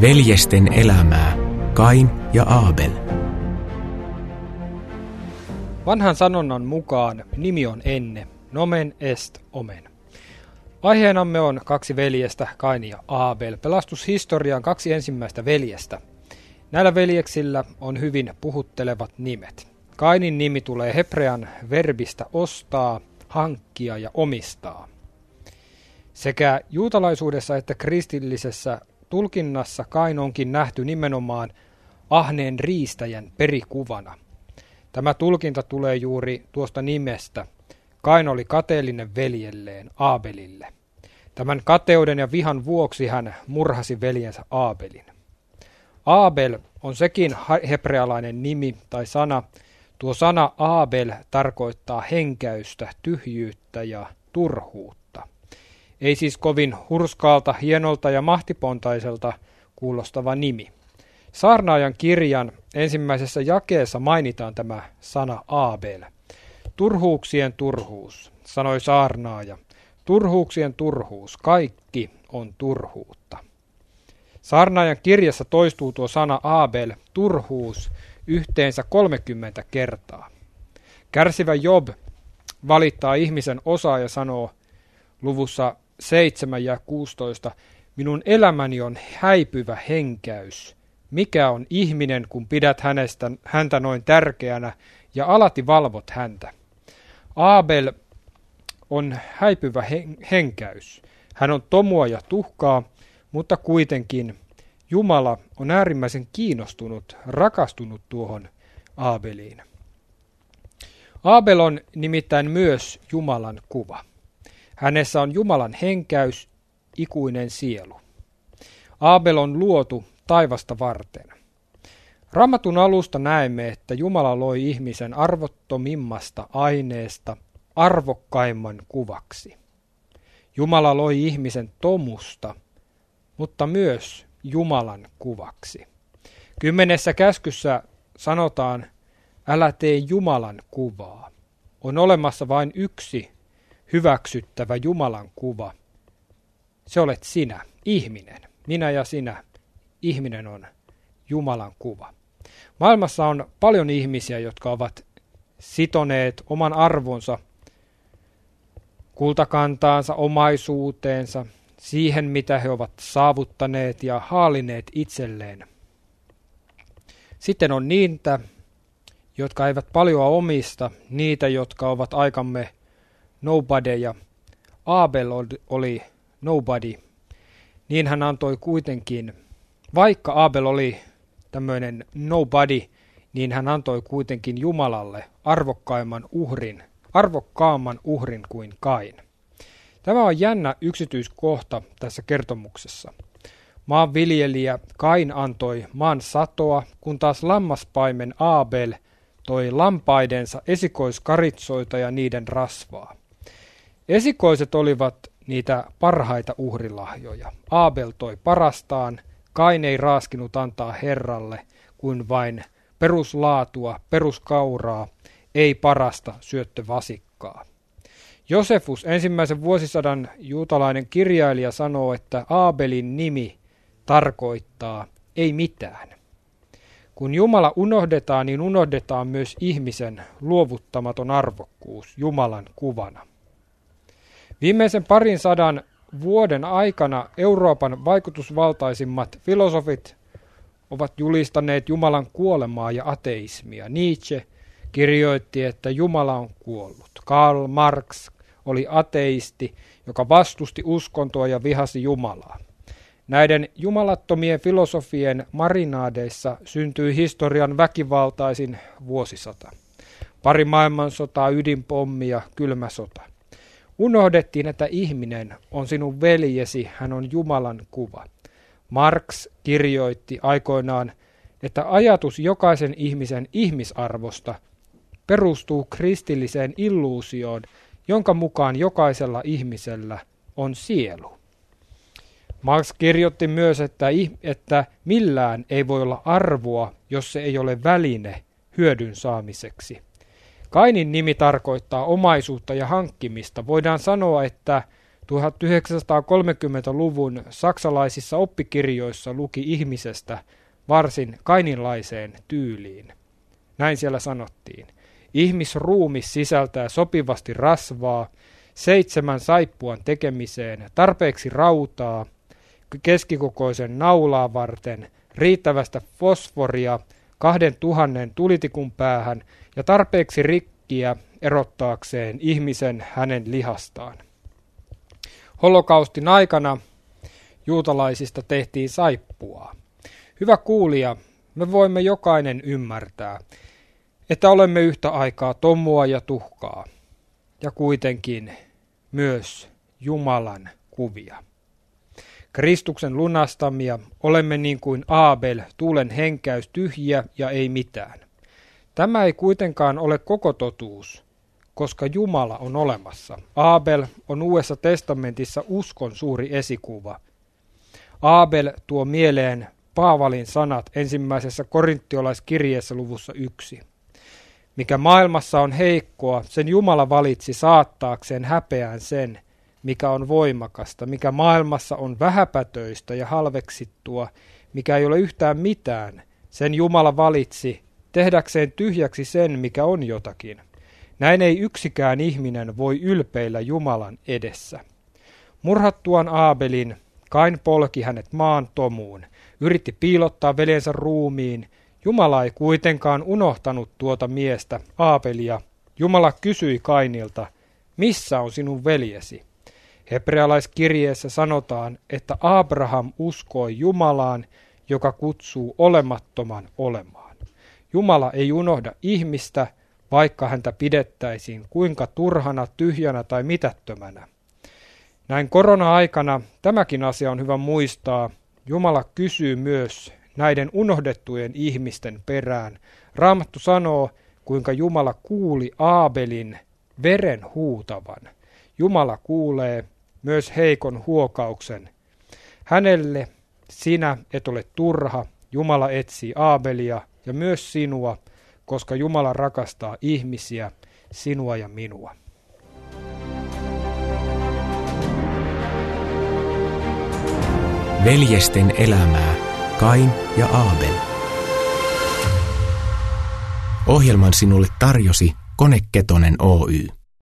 Veljesten elämää Kain ja Aabel. Vanhan sanonnan mukaan nimi on enne, nomen est omen. Aiheenamme on kaksi veljestä, Kain ja Aabel. Pelastushistorian kaksi ensimmäistä veljestä. Näillä veljeksillä on hyvin puhuttelevat nimet. Kainin nimi tulee hebrean verbistä ostaa, hankkia ja omistaa. Sekä juutalaisuudessa että kristillisessä tulkinnassa Kain onkin nähty nimenomaan ahneen riistäjän perikuvana. Tämä tulkinta tulee juuri tuosta nimestä. Kain oli kateellinen veljelleen Aabelille. Tämän kateuden ja vihan vuoksi hän murhasi veljensä Aabelin. Aabel on sekin hebrealainen nimi tai sana. Tuo sana Aabel tarkoittaa henkäystä, tyhjyyttä ja turhuutta. Ei siis kovin hurskaalta, hienolta ja mahtipontaiselta kuulostava nimi. Saarnaajan kirjan ensimmäisessä jakeessa mainitaan tämä sana Aabel. Turhuuksien turhuus, sanoi saarnaaja. Turhuuksien turhuus, kaikki on turhuutta. Saarnaajan kirjassa toistuu tuo sana Aabel, turhuus, yhteensä 30 kertaa. Kärsivä Job valittaa ihmisen osaa ja sanoo luvussa 7 ja 16, minun elämäni on häipyvä henkäys. Mikä on ihminen, kun pidät hänestä, häntä noin tärkeänä ja alati valvot häntä? Abel on häipyvä henkäys. Hän on tomua ja tuhkaa, mutta kuitenkin Jumala on äärimmäisen kiinnostunut, rakastunut tuohon Aabeliin. Abel on nimittäin myös Jumalan kuva. Hänessä on Jumalan henkäys, ikuinen sielu. Abel on luotu taivasta varten. Raamatun alusta näemme, että Jumala loi ihmisen arvottomimmasta aineesta arvokkaimman kuvaksi. Jumala loi ihmisen tomusta, mutta myös Jumalan kuvaksi. Kymmenessä käskyssä sanotaan, älä tee Jumalan kuvaa. On olemassa vain yksi hyväksyttävä Jumalan kuva. Se olet sinä, ihminen. Minä ja sinä, ihminen on Jumalan kuva. Maailmassa on paljon ihmisiä, jotka ovat sitoneet oman arvonsa kultakantaansa, omaisuuteensa, siihen mitä he ovat saavuttaneet ja haalineet itselleen. Sitten on niitä, jotka eivät paljoa omista, niitä, jotka ovat aikamme nobodyja. Abel oli nobody, niin hän antoi kuitenkin, vaikka Abel oli tämmöinen nobody, niin hän antoi kuitenkin Jumalalle arvokkaimman uhrin, arvokkaamman uhrin kuin Kain. Tämä on jännä yksityiskohta tässä kertomuksessa. Maanviljelijä Kain antoi maan satoa, kun taas lammaspaimen Abel toi lampaidensa esikoiskaritsoita ja niiden rasvaa. Esikoiset olivat niitä parhaita uhrilahjoja. Abel toi parastaan, Kain ei raaskinut antaa Herralle kuin vain peruslaatua, peruskauraa, ei parasta syöttövasikkaa. Josefus, ensimmäisen vuosisadan juutalainen kirjailija, sanoo, että Aabelin nimi tarkoittaa ei mitään. Kun Jumala unohdetaan, niin unohdetaan myös ihmisen luovuttamaton arvokkuus Jumalan kuvana. Viimeisen parin sadan vuoden aikana Euroopan vaikutusvaltaisimmat filosofit ovat julistaneet Jumalan kuolemaa ja ateismia. Nietzsche kirjoitti, että Jumala on kuollut. Karl Marx oli ateisti, joka vastusti uskontoa ja vihasi Jumalaa. Näiden jumalattomien filosofien marinaadeissa syntyi historian väkivaltaisin vuosisata. Pari maailmansotaa, ydinpommi ja kylmä sota. Unohdettiin, että ihminen on sinun veljesi, hän on Jumalan kuva. Marx kirjoitti aikoinaan, että ajatus jokaisen ihmisen ihmisarvosta perustuu kristilliseen illuusioon, jonka mukaan jokaisella ihmisellä on sielu. Marx kirjoitti myös, että, että millään ei voi olla arvoa, jos se ei ole väline hyödyn saamiseksi. Kainin nimi tarkoittaa omaisuutta ja hankkimista. Voidaan sanoa, että 1930-luvun saksalaisissa oppikirjoissa luki ihmisestä varsin kaininlaiseen tyyliin. Näin siellä sanottiin. Ihmisruumis sisältää sopivasti rasvaa, seitsemän saippuan tekemiseen, tarpeeksi rautaa, keskikokoisen naulaa varten, riittävästä fosforia kahden tuhannen tulitikun päähän ja tarpeeksi rikkiä erottaakseen ihmisen hänen lihastaan. Holokaustin aikana juutalaisista tehtiin saippua. Hyvä kuulija, me voimme jokainen ymmärtää, että olemme yhtä aikaa tommua ja tuhkaa, ja kuitenkin myös Jumalan kuvia. Kristuksen lunastamia olemme niin kuin Aabel, tuulen henkäys tyhjiä ja ei mitään. Tämä ei kuitenkaan ole koko totuus, koska Jumala on olemassa. Aabel on Uudessa testamentissa uskon suuri esikuva. Aabel tuo mieleen Paavalin sanat ensimmäisessä korinttiolaiskirjeessä luvussa yksi. Mikä maailmassa on heikkoa, sen Jumala valitsi saattaakseen häpeään sen, mikä on voimakasta, mikä maailmassa on vähäpätöistä ja halveksittua, mikä ei ole yhtään mitään, sen Jumala valitsi tehdäkseen tyhjäksi sen, mikä on jotakin. Näin ei yksikään ihminen voi ylpeillä Jumalan edessä. Murhattuaan Aabelin, Kain polki hänet maan tomuun, yritti piilottaa veljensä ruumiin. Jumala ei kuitenkaan unohtanut tuota miestä, Aapelia. Jumala kysyi Kainilta, missä on sinun veljesi? Hebrealaiskirjeessä sanotaan, että Abraham uskoi Jumalaan, joka kutsuu olemattoman olemaan. Jumala ei unohda ihmistä, vaikka häntä pidettäisiin kuinka turhana, tyhjänä tai mitättömänä. Näin korona-aikana tämäkin asia on hyvä muistaa. Jumala kysyy myös näiden unohdettujen ihmisten perään. Raamattu sanoo, kuinka Jumala kuuli Aabelin veren huutavan. Jumala kuulee myös heikon huokauksen. Hänelle sinä et ole turha, Jumala etsii Aabelia ja myös sinua, koska Jumala rakastaa ihmisiä, sinua ja minua. Veljesten elämää Kain ja Aabel. Ohjelman sinulle tarjosi Koneketonen Oy.